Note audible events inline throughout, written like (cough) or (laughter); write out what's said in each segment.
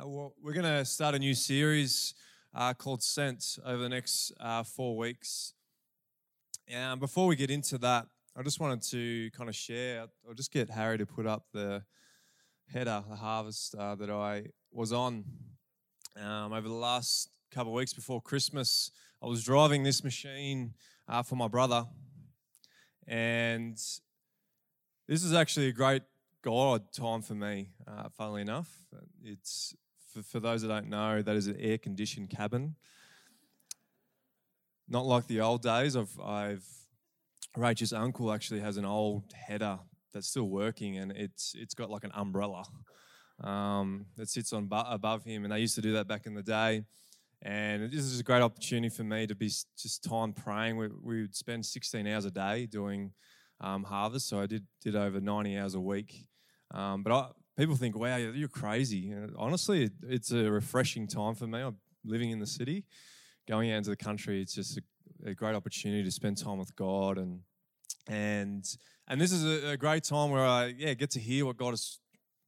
Uh, well, we're going to start a new series uh, called Sent over the next uh, four weeks. And before we get into that, I just wanted to kind of share, I'll just get Harry to put up the header, the harvest uh, that I was on um, over the last couple of weeks before Christmas. I was driving this machine uh, for my brother, and this is actually a great God time for me, uh, funnily enough. It's for, for those that don't know, that is an air conditioned cabin. Not like the old days. I've, I've Rachel's uncle actually has an old header that's still working, and it's it's got like an umbrella um, that sits on above him. And they used to do that back in the day. And this is a great opportunity for me to be just time praying. We, we would spend 16 hours a day doing um, harvest, so I did did over 90 hours a week. Um, but I, people think, wow, you're crazy. Honestly, it's a refreshing time for me. I'm living in the city, going out into the country. It's just a, a great opportunity to spend time with God and and and this is a, a, great time where I yeah get to hear what God is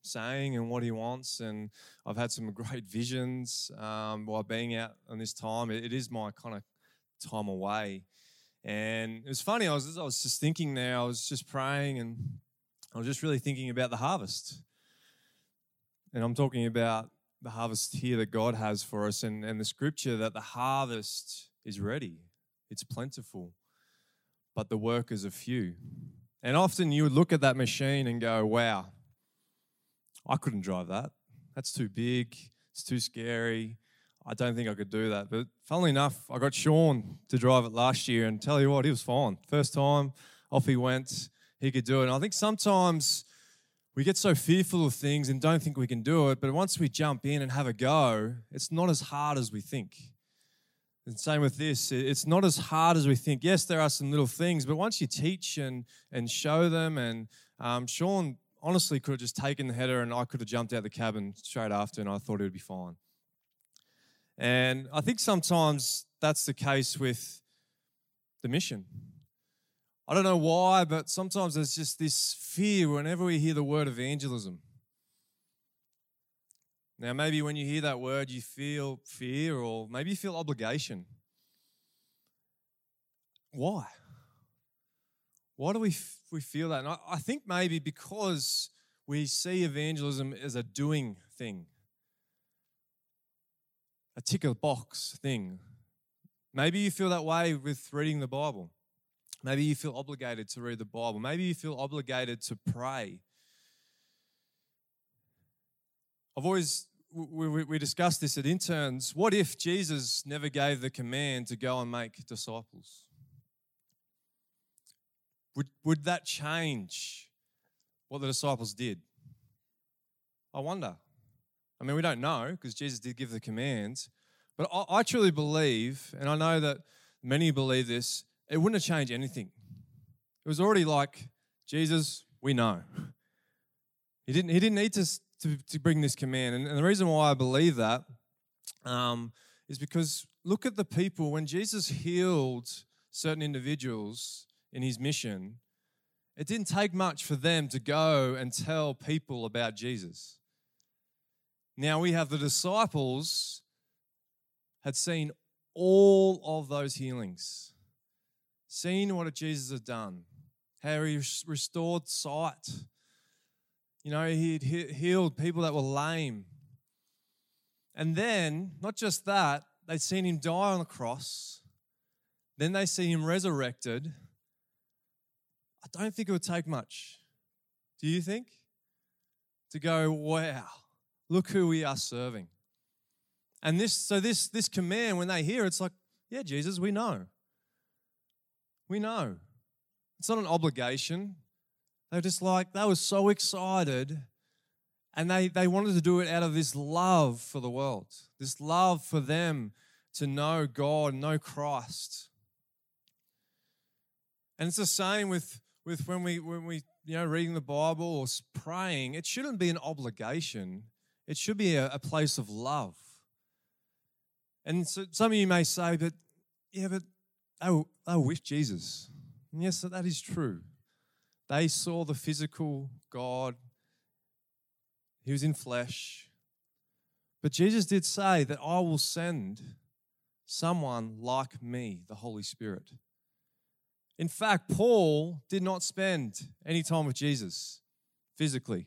saying and what He wants. And I've had some (laughs) great visions um, while being out on this time. it, it is my kind of time away. And it was funny. I was I was just thinking there. I was just praying and I was just really thinking about the harvest. And I'm talking about the harvest here that God has for us and, and the scripture that the harvest is ready, it's plentiful, but the workers are few. And often you would look at that machine and go, wow, I couldn't drive that. That's too big, it's too scary. I don't think I could do that. But funnily enough, I got Sean to drive it last year and tell you what, he was fine. First time, off he went. He could do it. And I think sometimes we get so fearful of things and don't think we can do it, but once we jump in and have a go, it's not as hard as we think. And same with this, it's not as hard as we think. Yes, there are some little things, but once you teach and and show them, and um, Sean honestly could have just taken the header and I could have jumped out the cabin straight after, and I thought it would be fine. And I think sometimes that's the case with the mission. I don't know why, but sometimes there's just this fear whenever we hear the word evangelism. Now, maybe when you hear that word, you feel fear or maybe you feel obligation. Why? Why do we, we feel that? And I, I think maybe because we see evangelism as a doing thing, a tick a box thing. Maybe you feel that way with reading the Bible. Maybe you feel obligated to read the Bible. Maybe you feel obligated to pray. I've always, we, we, we discussed this at interns. What if Jesus never gave the command to go and make disciples? Would, would that change what the disciples did? I wonder. I mean, we don't know because Jesus did give the commands. But I, I truly believe, and I know that many believe this, it wouldn't have changed anything. It was already like, Jesus, we know. He didn't, he didn't need to, to, to bring this command. And, and, the reason why I believe that um, is because look at the people. When Jesus healed certain individuals in his mission, it didn't take much for them to go and tell people about Jesus. Now we have the disciples had seen all of those healings seen what Jesus had done, how he restored sight. You know, he'd healed people that were lame. And then, not just that, they'd seen him die on the cross. Then they see him resurrected. I don't think it would take much. Do you think? To go, wow, look who we are serving. And this, so this, this command, when they hear, it's like, yeah, Jesus, we know. We know. It's not an obligation. They're just like, they were so excited and they, they wanted to do it out of this love for the world, this love for them to know God, know Christ. And it's the same with, with when we when we you know reading the Bible or praying. It shouldn't be an obligation. It should be a, a place of love. And so some of you may say, but yeah, but they they were with Jesus. And yes, that is true. They saw the physical God, He was in flesh. But Jesus did say that I will send someone like me, the Holy Spirit. In fact, Paul did not spend any time with Jesus physically.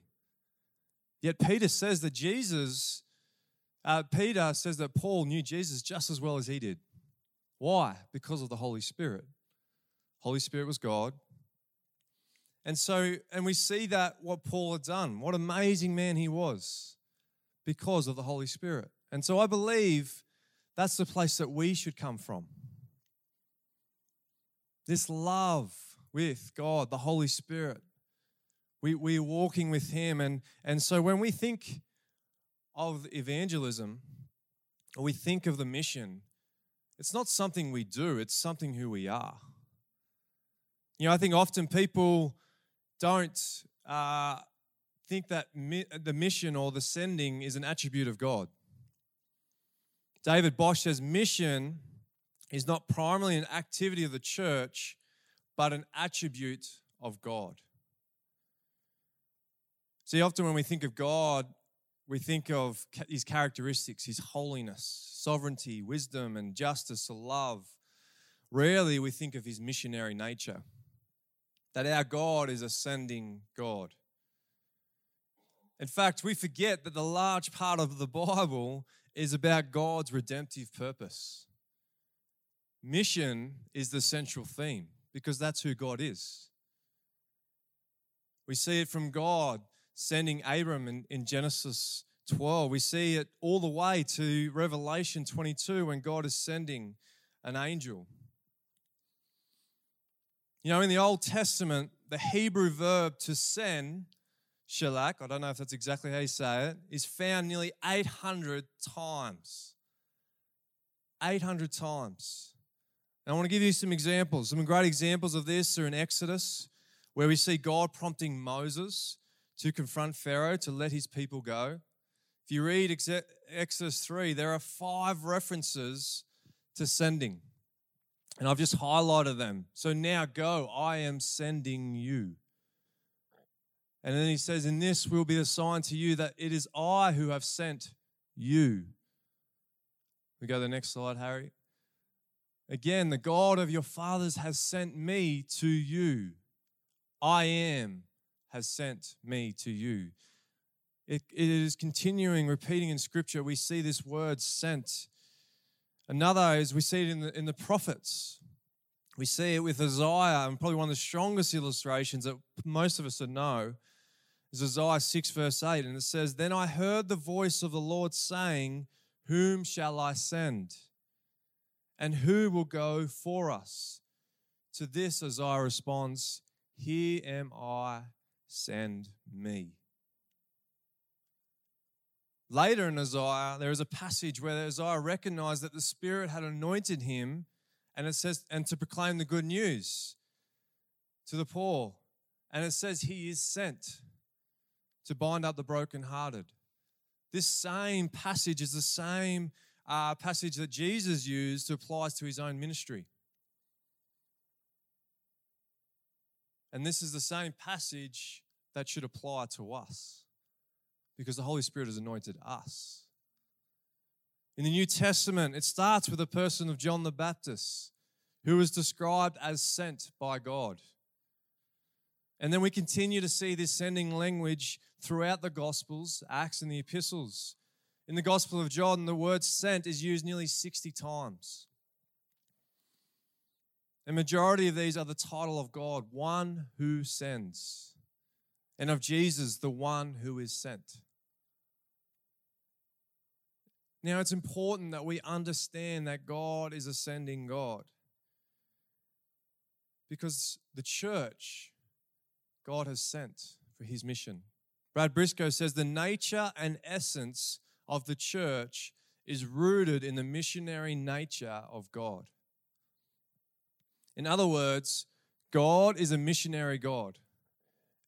Yet Peter says that Jesus, uh, Peter says that Paul knew Jesus just as well as he did. Why? Because of the Holy Spirit. Holy Spirit was God. And so, and we see that what Paul had done, what amazing man he was because of the Holy Spirit. And so I believe that's the place that we should come from. This love with God, the Holy Spirit. We, we're walking with Him. And, and so when we think of evangelism, or we think of the mission, it's not something we do, it's something who we are. You know, I think often people don't uh, think that mi- the mission or the sending is an attribute of God. David Bosch says mission is not primarily an activity of the church, but an attribute of God. See, often when we think of God, we think of his characteristics, his holiness, sovereignty, wisdom, and justice, love. Rarely we think of his missionary nature, that our God is a sending God. In fact, we forget that the large part of the Bible is about God's redemptive purpose. Mission is the central theme because that's who God is. We see it from God sending Abram in, in, Genesis 12. We see it all the way to Revelation 22 when God is sending an angel. You know, in the Old Testament, the Hebrew verb to send Shalak, I don't know if that's exactly how you say it, is found nearly 800 times. 800 times. And I want to give you some examples. Some great examples of this are in Exodus, where we see God prompting Moses to confront Pharaoh to let his people go. If you read Exodus 3, there are five references to sending. And I've just highlighted them. So now go, I am sending you. And then he says, In this will be a sign to you that it is I who have sent you. We go to the next slide, Harry. Again, the God of your fathers has sent me to you. I am has sent me to you. It, it is continuing, repeating in Scripture. We see this word sent. Another is we see it in the, in the prophets. We see it with Isaiah, and probably one of the strongest illustrations that most of us know is Isaiah 6, verse 8. And it says, Then I heard the voice of the Lord saying, Whom shall I send? And who will go for us? To this, Isaiah responds, Here am I, send me. Later in Isaiah, there is a passage where Isaiah recognized that the Spirit had anointed him, and it says, and to proclaim the good news to the poor. And it says he is sent to bind up the brokenhearted. This same passage is the same uh, passage that Jesus used to apply to his own ministry. And this is the same passage that should apply to us because the Holy Spirit has anointed us. In the New Testament, it starts with the person of John the Baptist, who was described as sent by God. And then we continue to see this sending language throughout the Gospels, Acts, and the epistles. In the Gospel of John, the word sent is used nearly 60 times. The majority of these are the title of God, one who sends, and of Jesus, the one who is sent. Now, it's important that we understand that God is a sending God because the church God has sent for his mission. Brad Brisco says the nature and essence of the church is rooted in the missionary nature of God. In other words, God is a missionary God,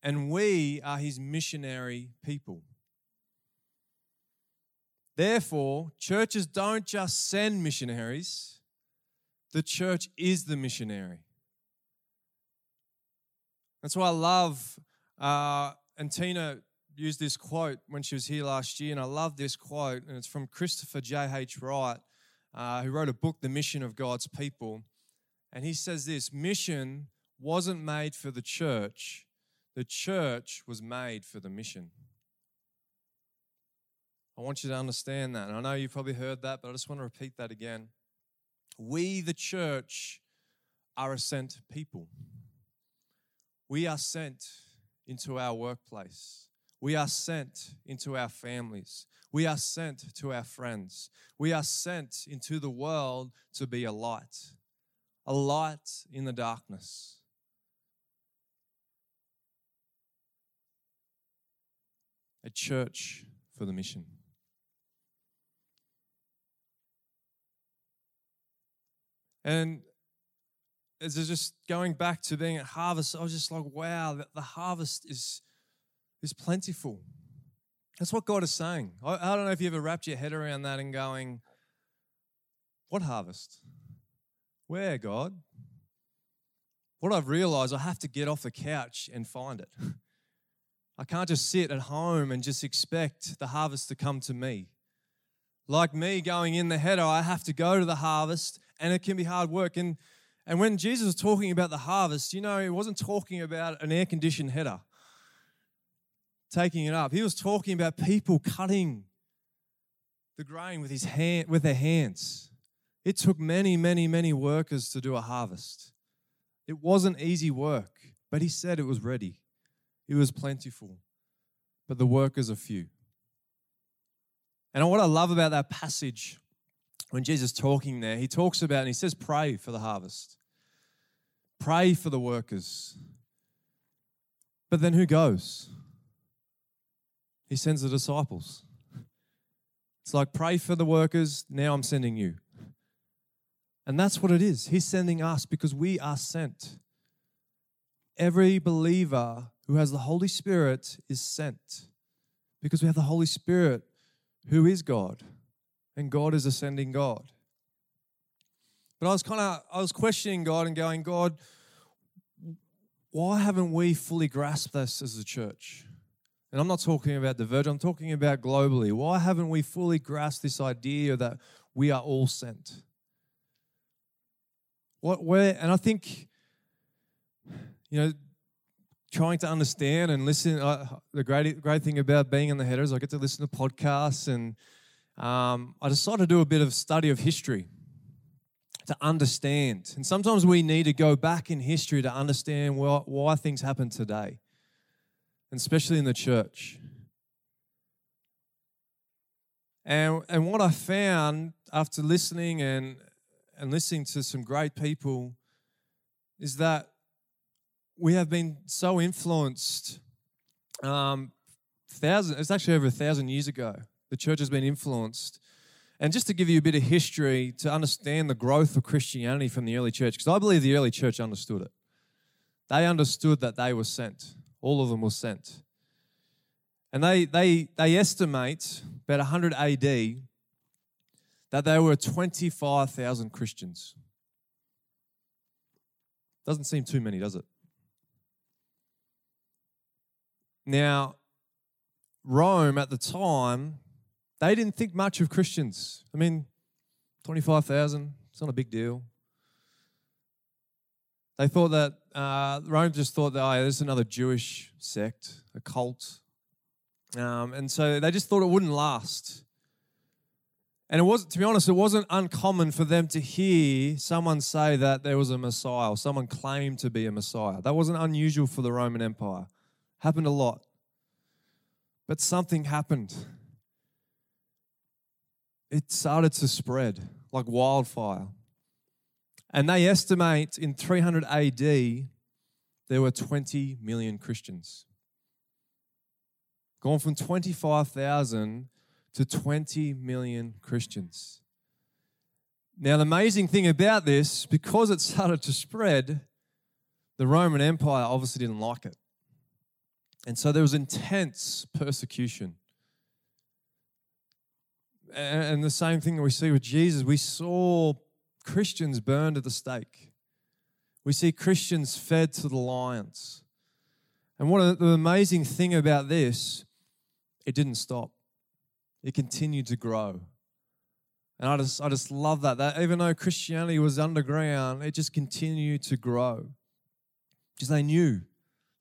and we are his missionary people. Therefore, churches don't just send missionaries, the church is the missionary. That's why I love, uh, and Tina used this quote when she was here last year, and I love this quote, and it's from Christopher J.H. Wright, uh, who wrote a book, The Mission of God's People. And he says this mission wasn't made for the church, the church was made for the mission. I want you to understand that. And I know you've probably heard that, but I just want to repeat that again. We, the church, are a sent people. We are sent into our workplace. We are sent into our families. We are sent to our friends. We are sent into the world to be a light, a light in the darkness. A church for the mission. And as just going back to being at harvest, I was just like, wow, the harvest is, is plentiful. That's what God is saying. I, I don't know if you ever wrapped your head around that and going, what harvest? Where, God? What I've realized, I have to get off the couch and find it. (laughs) I can't just sit at home and just expect the harvest to come to me. Like me going in the header, I have to go to the harvest and it can be hard work. And, and when Jesus was talking about the harvest, you know, he wasn't talking about an air conditioned header taking it up. He was talking about people cutting the grain with his hand with their hands. It took many, many, many workers to do a harvest. It wasn't easy work, but he said it was ready. It was plentiful, but the workers are few. And what I love about that passage when Jesus is talking there, he talks about and he says, pray for the harvest. Pray for the workers. But then who goes? He sends the disciples. It's like, pray for the workers, now I'm sending you. And that's what it is. He's sending us because we are sent. Every believer who has the Holy Spirit is sent because we have the Holy Spirit who is God and God is ascending God. But I was kind of I was questioning God and going, God, why haven't we fully grasped this as a church? And I'm not talking about the Virgin, I'm talking about globally. Why haven't we fully grasped this idea that we are all sent? What where and I think you know trying to understand and listen uh, the great great thing about being in the headers I get to listen to podcasts and um, I decided to do a bit of study of history to understand. And sometimes we need to go back in history to understand why, why things happen today, and especially in the church. And, and what I found after listening and, and listening to some great people is that we have been so influenced. Um, thousand, it's actually over a thousand years ago the church has been influenced. And just to give you a bit of history to understand the growth of Christianity from the early church, because I believe the early church understood it. They understood that they were sent. All of them were sent. And they, they, they estimate about 100 AD that there were 25,000 Christians. Doesn't seem too many, does it? Now, Rome at the time they didn't think much of Christians. I mean, 25,000, it's not a big deal. They thought that, uh, Rome just thought that, oh, there's another Jewish sect, a cult. Um, and so they just thought it wouldn't last. And it was, to be honest, it wasn't uncommon for them to hear someone say that there was a Messiah or someone claimed to be a Messiah. That wasn't unusual for the Roman Empire. Happened a lot. But something happened it started to spread like wildfire. And they estimate in 300 AD, there were 20 million Christians. Gone from 25,000 to 20 million Christians. Now, the amazing thing about this, because it started to spread, the Roman Empire obviously didn't like it. And so there was intense persecution and the same thing that we see with Jesus. We saw Christians burned at the stake. We see Christians fed to the lions. And what the amazing thing about this it didn't stop. It continued to grow. And I just, I just love that. That even though Christianity was underground, it just continued to grow. Because they knew.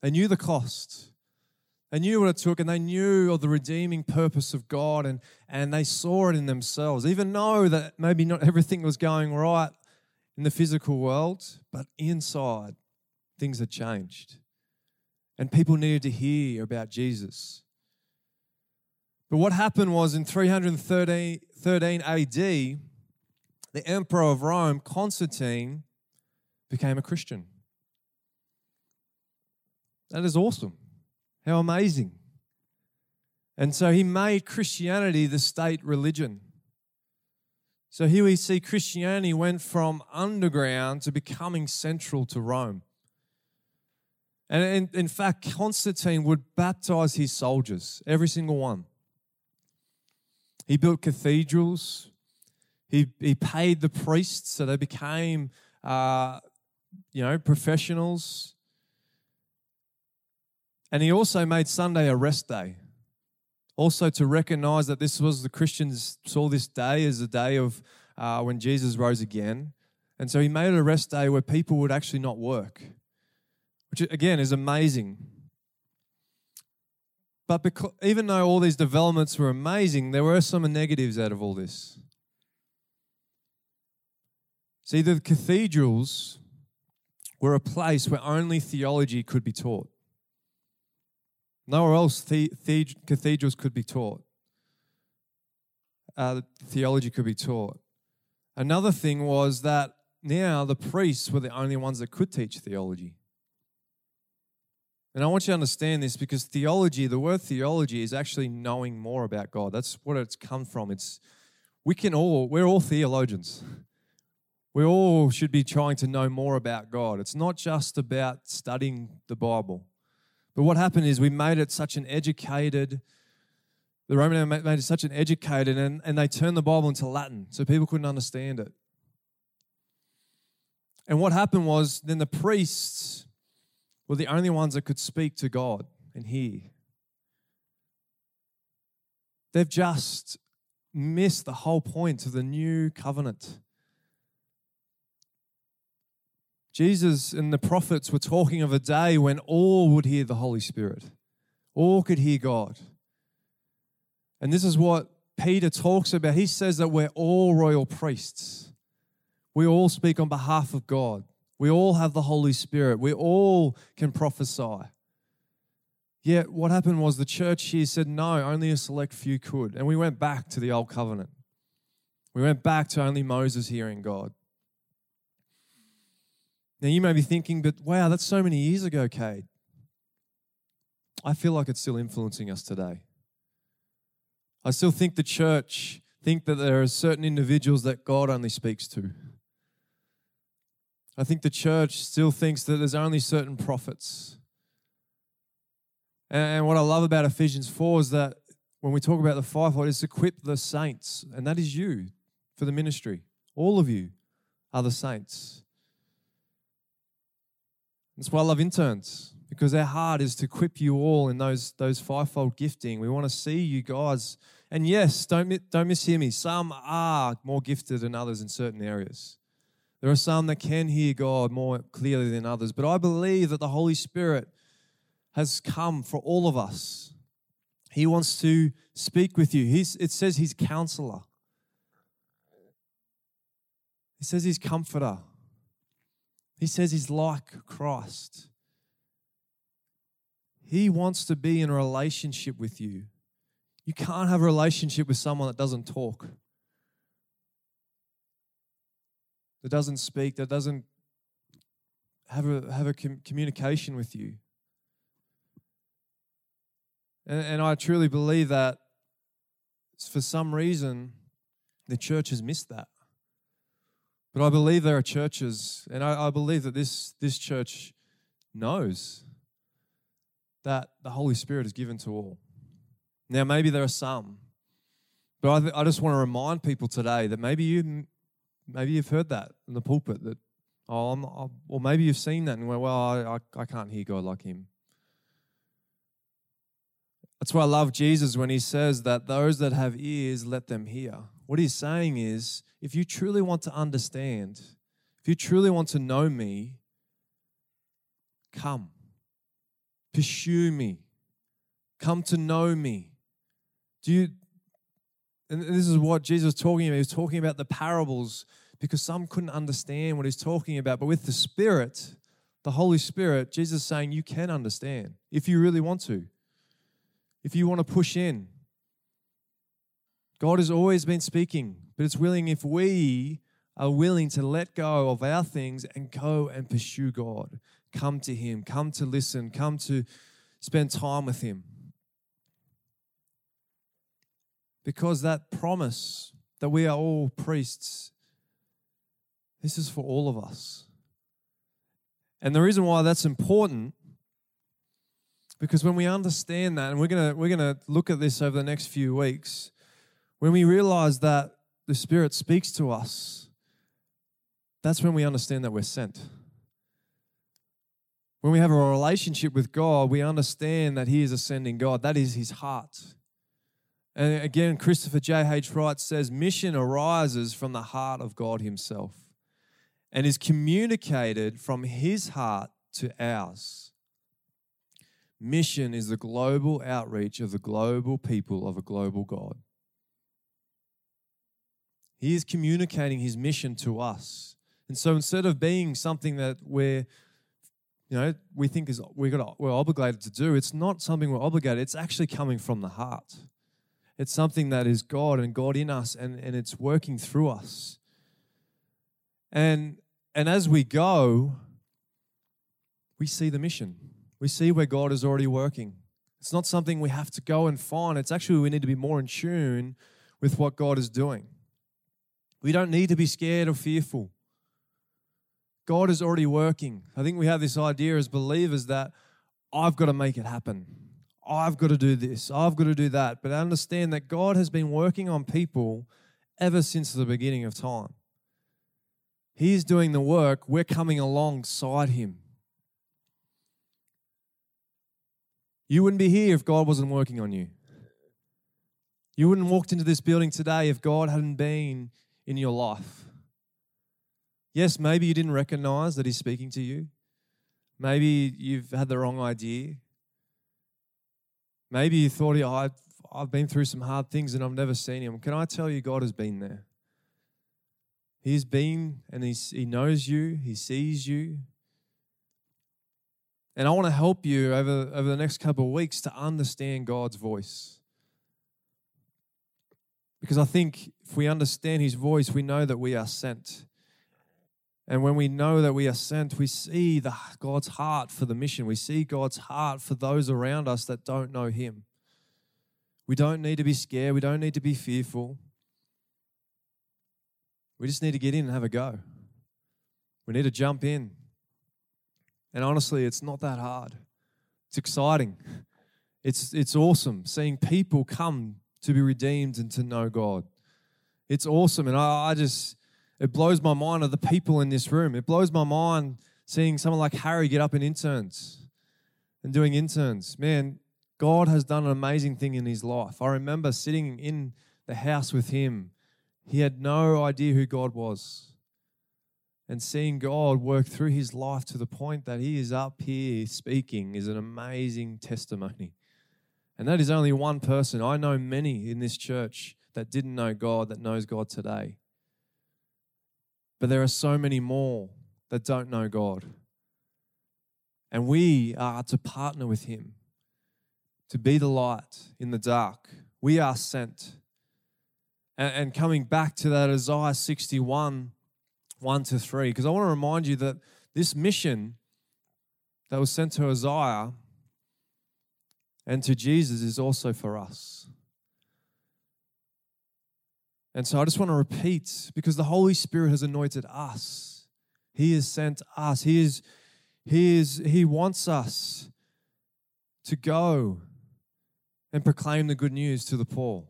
They knew the cost. They knew what it took and they knew of the redeeming purpose of God and, and they saw it in themselves. Even though that maybe not everything was going right in the physical world, but inside, things had changed. And people needed to hear about Jesus. But what happened was in 313 AD, the emperor of Rome, Constantine, became a Christian. That is awesome. How amazing. And so he made Christianity the state religion. So here we see Christianity went from underground to becoming central to Rome. And in, in fact, Constantine would baptize his soldiers, every single one. He built cathedrals. He, he paid the priests so they became, uh, you know, professionals. And he also made Sunday a rest day. Also, to recognize that this was the Christians saw this day as a day of uh, when Jesus rose again. And so he made it a rest day where people would actually not work, which again is amazing. But because, even though all these developments were amazing, there were some negatives out of all this. See, the cathedrals were a place where only theology could be taught. Nowhere else the, the, cathedrals could be taught. Uh, theology could be taught. Another thing was that now the priests were the only ones that could teach theology. And I want you to understand this because theology, the word theology is actually knowing more about God. That's what it's come from. It's we can all, we're all theologians. We all should be trying to know more about God. It's not just about studying the Bible. But what happened is we made it such an educated, the Roman Empire made it such an educated, and, and they turned the Bible into Latin so people couldn't understand it. And what happened was then the priests were the only ones that could speak to God and hear. They've just missed the whole point of the new covenant. Jesus and the prophets were talking of a day when all would hear the Holy Spirit, all could hear God. And this is what Peter talks about. He says that we're all royal priests, we all speak on behalf of God. We all have the Holy Spirit. We all can prophesy. Yet, what happened was the church here said, no, only a select few could. And we went back to the old covenant. We went back to only Moses hearing God. Now, you may be thinking, but wow, that's so many years ago, Cade. I feel like it's still influencing us today. I still think the church think that there are certain individuals that God only speaks to. I think the church still thinks that there's only certain prophets. And what I love about Ephesians 4 is that when we talk about the fivefold, it's equip the saints, and that is you for the ministry. All of you are the saints. That's why I love interns, because our heart is to equip you all in those, those fivefold gifting. We want to see you guys. And yes, don't, don't mishear me. Some are more gifted than others in certain areas. There are some that can hear God more clearly than others, but I believe that the Holy Spirit has come for all of us. He wants to speak with you. He's, it says He's counselor, He says He's comforter, He says He's like Christ. He wants to be in a relationship with you. You can't have a relationship with someone that doesn't talk. That doesn't speak, that doesn't have a, have a com- communication with you. And, and I truly believe that for some reason, the church has missed that. But I believe there are churches, and I, I believe that this, this church knows that the Holy Spirit is given to all. Now, maybe there are some, but I, th- I just want to remind people today that maybe you Maybe you've heard that in the pulpit that, oh, I'm, i or maybe you've seen that and went, well, I, I, I can't hear God like him. That's why I love Jesus when he says that those that have ears, let them hear. What he's saying is if you truly want to understand, if you truly want to know me, come, pursue me, come to know me. Do you, and this is what Jesus was talking about. He was talking about the parables because some couldn't understand what he's talking about. But with the Spirit, the Holy Spirit, Jesus is saying you can understand if you really want to if you want to push in. God has always been speaking, but it's willing if we are willing to let go of our things and go and pursue God. Come to Him, come to listen, come to spend time with Him. Because that promise that we are all priests, this is for all of us. And the reason why that's important because when we understand that, and we're gonna we're gonna look at this over the next few weeks, when we realize that the Spirit speaks to us, that's when we understand that we're sent. When we have a relationship with God, we understand that He is a sending God. That is His heart. And again, Christopher J.H. Wright says, mission arises from the heart of God Himself and is communicated from His heart to ours. Mission is the global outreach of the global people of a global God. He is communicating his mission to us. And so instead of being something that we're, you know, we think is we got we're obligated to do, it's not something we're obligated. It's actually coming from the heart. It's something that is God and God in us and, and it's working through us. And and as we go, we see the mission we see where God is already working. It's not something we have to go and find. It's actually we need to be more in tune with what God is doing. We don't need to be scared or fearful. God is already working. I think we have this idea as believers that I've got to make it happen. I've got to do this. I've got to do that. But I understand that God has been working on people ever since the beginning of time. He's doing the work. We're coming alongside Him. You wouldn't be here if God wasn't working on you. You wouldn't have walked into this building today if God hadn't been in your life. Yes, maybe you didn't recognize that He's speaking to you. Maybe you've had the wrong idea. Maybe you thought, oh, I've, I've been through some hard things and I've never seen Him. Can I tell you, God has been there? He's been and he's, He knows you, He sees you, and I want to help you over, over the next couple of weeks to understand God's voice. Because I think if we understand His voice, we know that we are sent. And when we know that we are sent, we see the, God's heart for the mission. We see God's heart for those around us that don't know Him. We don't need to be scared. We don't need to be fearful. We just need to get in and have a go. We need to jump in. And honestly, it's not that hard. It's exciting. It's, it's awesome seeing people come to be redeemed and to know God. It's awesome. And I, I just, it blows my mind of the people in this room. It blows my mind seeing someone like Harry get up in interns and doing interns. Man, God has done an amazing thing in his life. I remember sitting in the house with him. He had no idea who God was and seeing God work through his life to the point that he is up here speaking is an amazing testimony. And that is only one person. I know many in this church that didn't know God that knows God today. But there are so many more that don't know God. And we are to partner with him to be the light in the dark. We are sent. And, coming back to that Isaiah 61 1 to 3, because I want to remind you that this mission that was sent to Isaiah and to Jesus is also for us. And so I just want to repeat because the Holy Spirit has anointed us. He has sent us. He is he is he wants us to go and proclaim the good news to the poor.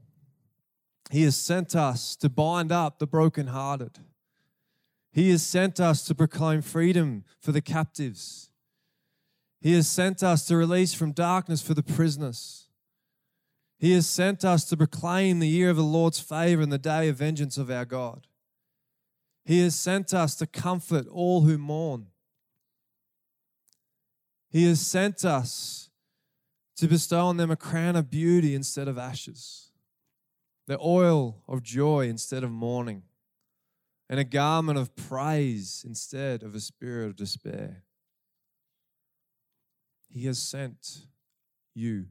He has sent us to bind up the brokenhearted. He has sent us to proclaim freedom for the captives. He has sent us to release from darkness for the prisoners. He has sent us to proclaim the year of the Lord's favor and the day of vengeance of our God. He has sent us to comfort all who mourn. He has sent us to bestow on them a crown of beauty instead of ashes, the oil of joy instead of mourning, and a garment of praise instead of a spirit of despair. He has sent you.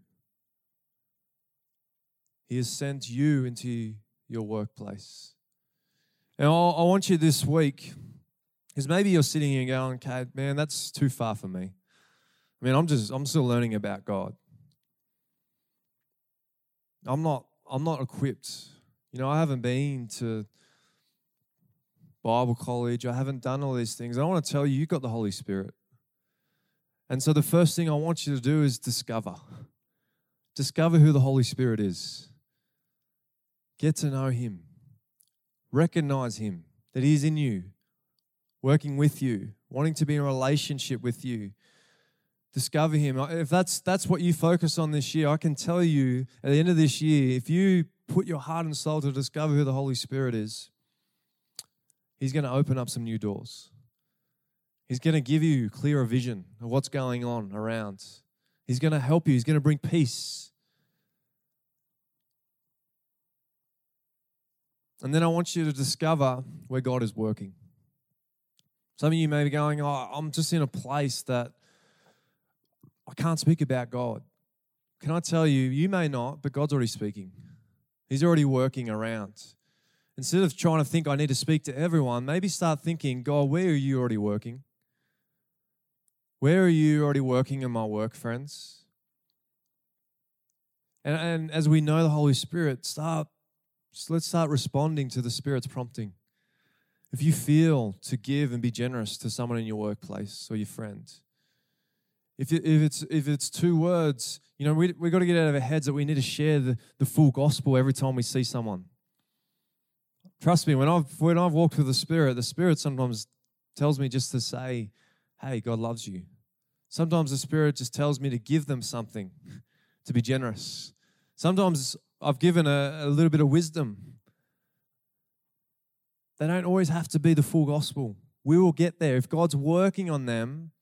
He has sent you into your workplace. And I want you this week, because maybe you're sitting here going, okay, man, that's too far for me. I mean, I'm just, I'm still learning about God. I'm not, I'm not equipped. You know, I haven't been to Bible college. I haven't done all these things. I want to tell you, you've got the Holy Spirit. And so the first thing I want you to do is discover. Discover who the Holy Spirit is. Get to know Him. Recognize Him, that He's in you, working with you, wanting to be in a relationship with you. Discover Him. If that's, that's what you focus on this year, I can tell you at the end of this year, if you put your heart and soul to discover who the Holy Spirit is, He's going to open up some new doors. He's going to give you clearer vision of what's going on around. He's going to help you. He's going to bring peace. And then I want you to discover where God is working. Some of you may be going, Oh, I'm just in a place that I can't speak about God. Can I tell you, you may not, but God's already speaking. He's already working around. Instead of trying to think, I need to speak to everyone, maybe start thinking, God, where are you already working? Where are you already working in my work, friends? And, and as we know the Holy Spirit, start so let's start responding to the Spirit's prompting. If you feel to give and be generous to someone in your workplace or your friend, if, it, if, it's, if it's two words, you know, we, we've got to get out of our heads that we need to share the, the full gospel every time we see someone. Trust me, when I've, when I've walked with the Spirit, the Spirit sometimes tells me just to say, hey, God loves you. Sometimes the Spirit just tells me to give them something, (laughs) to be generous. Sometimes I've given a, a little bit of wisdom. They don't always have to be the full gospel. We will get there. If God's working on them,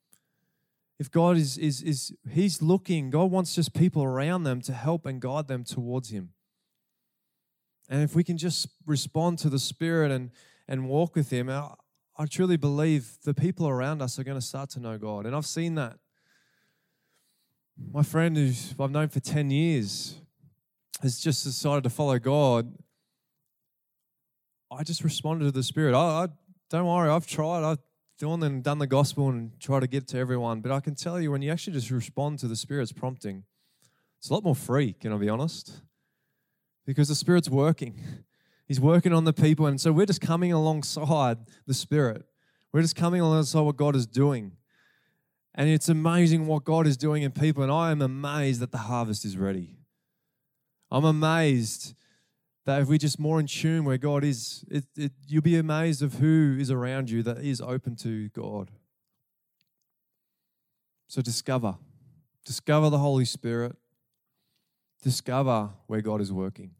if God is, is, is He's looking, God wants just people around them to help and guide them towards Him. And if we can just respond to the Spirit and, and walk with Him, I, I truly believe the people around us are going to start to know God. And I've seen that. My friend who I've known for 10 years, has just decided to follow God, I just responded to the Spirit. I, I don't worry, I've tried. I've done and done the gospel and tried to get to everyone. But I can tell you, when you actually just respond to the Spirit's prompting, it's a lot more free. Can I be honest? Because the Spirit's working. (laughs) He's working on the people, and so we're just coming alongside the Spirit. We're just coming alongside what God is doing. And it's amazing what God is doing in people, and I am amazed that the harvest is ready. I'm amazed that if we're just more in tune where God is, it, it, you'll be amazed of who is around you that is open to God. So discover, discover the Holy Spirit, discover where God is working.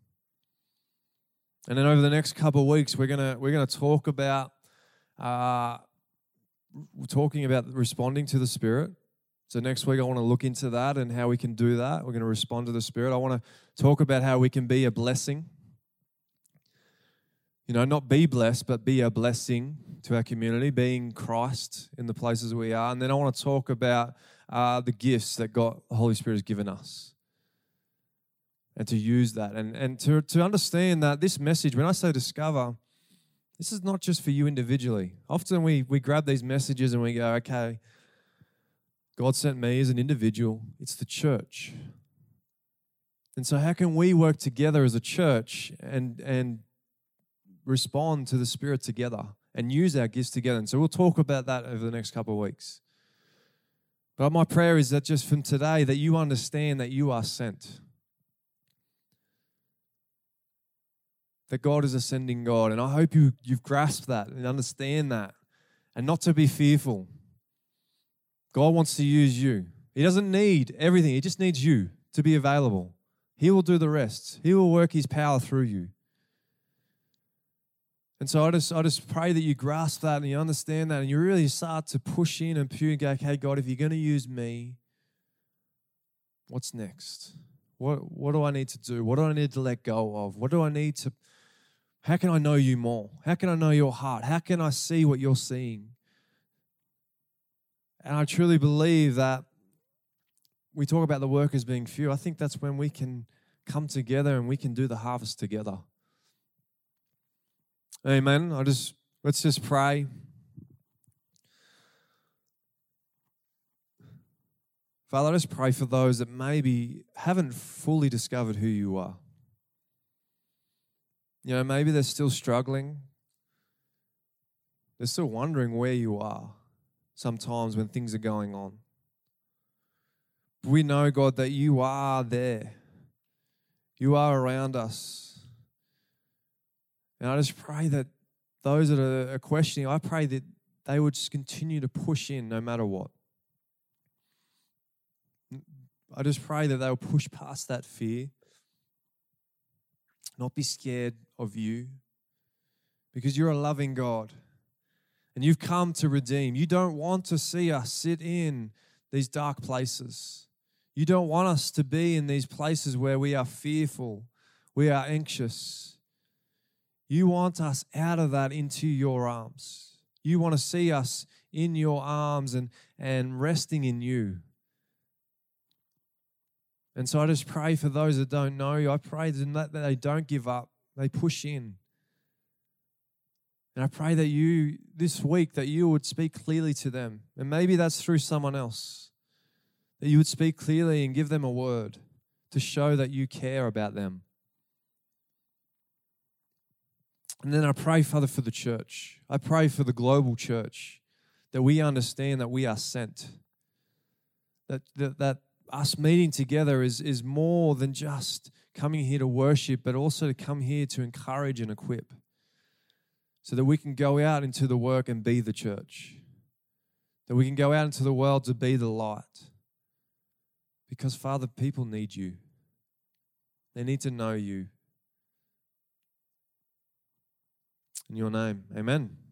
And then over the next couple of weeks, we're gonna we're gonna talk about uh, talking about responding to the Spirit. So next week, I want to look into that and how we can do that. We're going to respond to the Spirit. I want to talk about how we can be a blessing. You know, not be blessed, but be a blessing to our community, being Christ in the places we are. And then I want to talk about uh, the gifts that God, the Holy Spirit, has given us and to use that and, and to, to understand that this message, when I say discover, this is not just for you individually. Often we, we grab these messages and we go, okay, God sent me as an individual, it's the church. And so, how can we work together as a church and, and respond to the Spirit together and use our gifts together? And so, we'll talk about that over the next couple of weeks. But my prayer is that just from today, that you understand that you are sent. That God is a sending God. And I hope you, you've grasped that and understand that and not to be fearful. God wants to use you. He doesn't need everything, He just needs you to be available, He will do the rest. He will work His power through you. And so I just, I just pray that you grasp that and you understand that and you really start to push in and pew and go, okay, God, if you're going to use me, what's next? What, what do I need to do? What do I need to let go of? What do I need to, how can I know you more? How can I know your heart? How can I see what you're seeing? And I truly believe that we talk about the workers being few. I think that's when we can come together and we can do the harvest together. Amen. I just let's just pray. Father, I just pray for those that maybe haven't fully discovered who you are. You know, maybe they're still struggling. They're still wondering where you are sometimes when things are going on. We know, God, that you are there. You are around us. And I just pray that those that are questioning, I pray that they would just continue to push in no matter what. I just pray that they'll push past that fear, not be scared of you, because you're a loving God and you've come to redeem. You don't want to see us sit in these dark places. You don't want us to be in these places where we are fearful, we are anxious. You want us out of that into your arms. You want to see us in your arms and, and resting in you. And so I just pray for those that don't know you. I pray that they don't give up, they push in. And I pray that you, this week, that you would speak clearly to them. And maybe that's through someone else. That you would speak clearly and give them a word to show that you care about them. And then I pray, Father, for the church. I pray for the global church that we understand that we are sent. That, that, that us meeting together is, is more than just coming here to worship, but also to come here to encourage and equip so that we can go out into the work and be the church. That we can go out into the world to be the light. Because, Father, people need you, they need to know you. In your name, amen.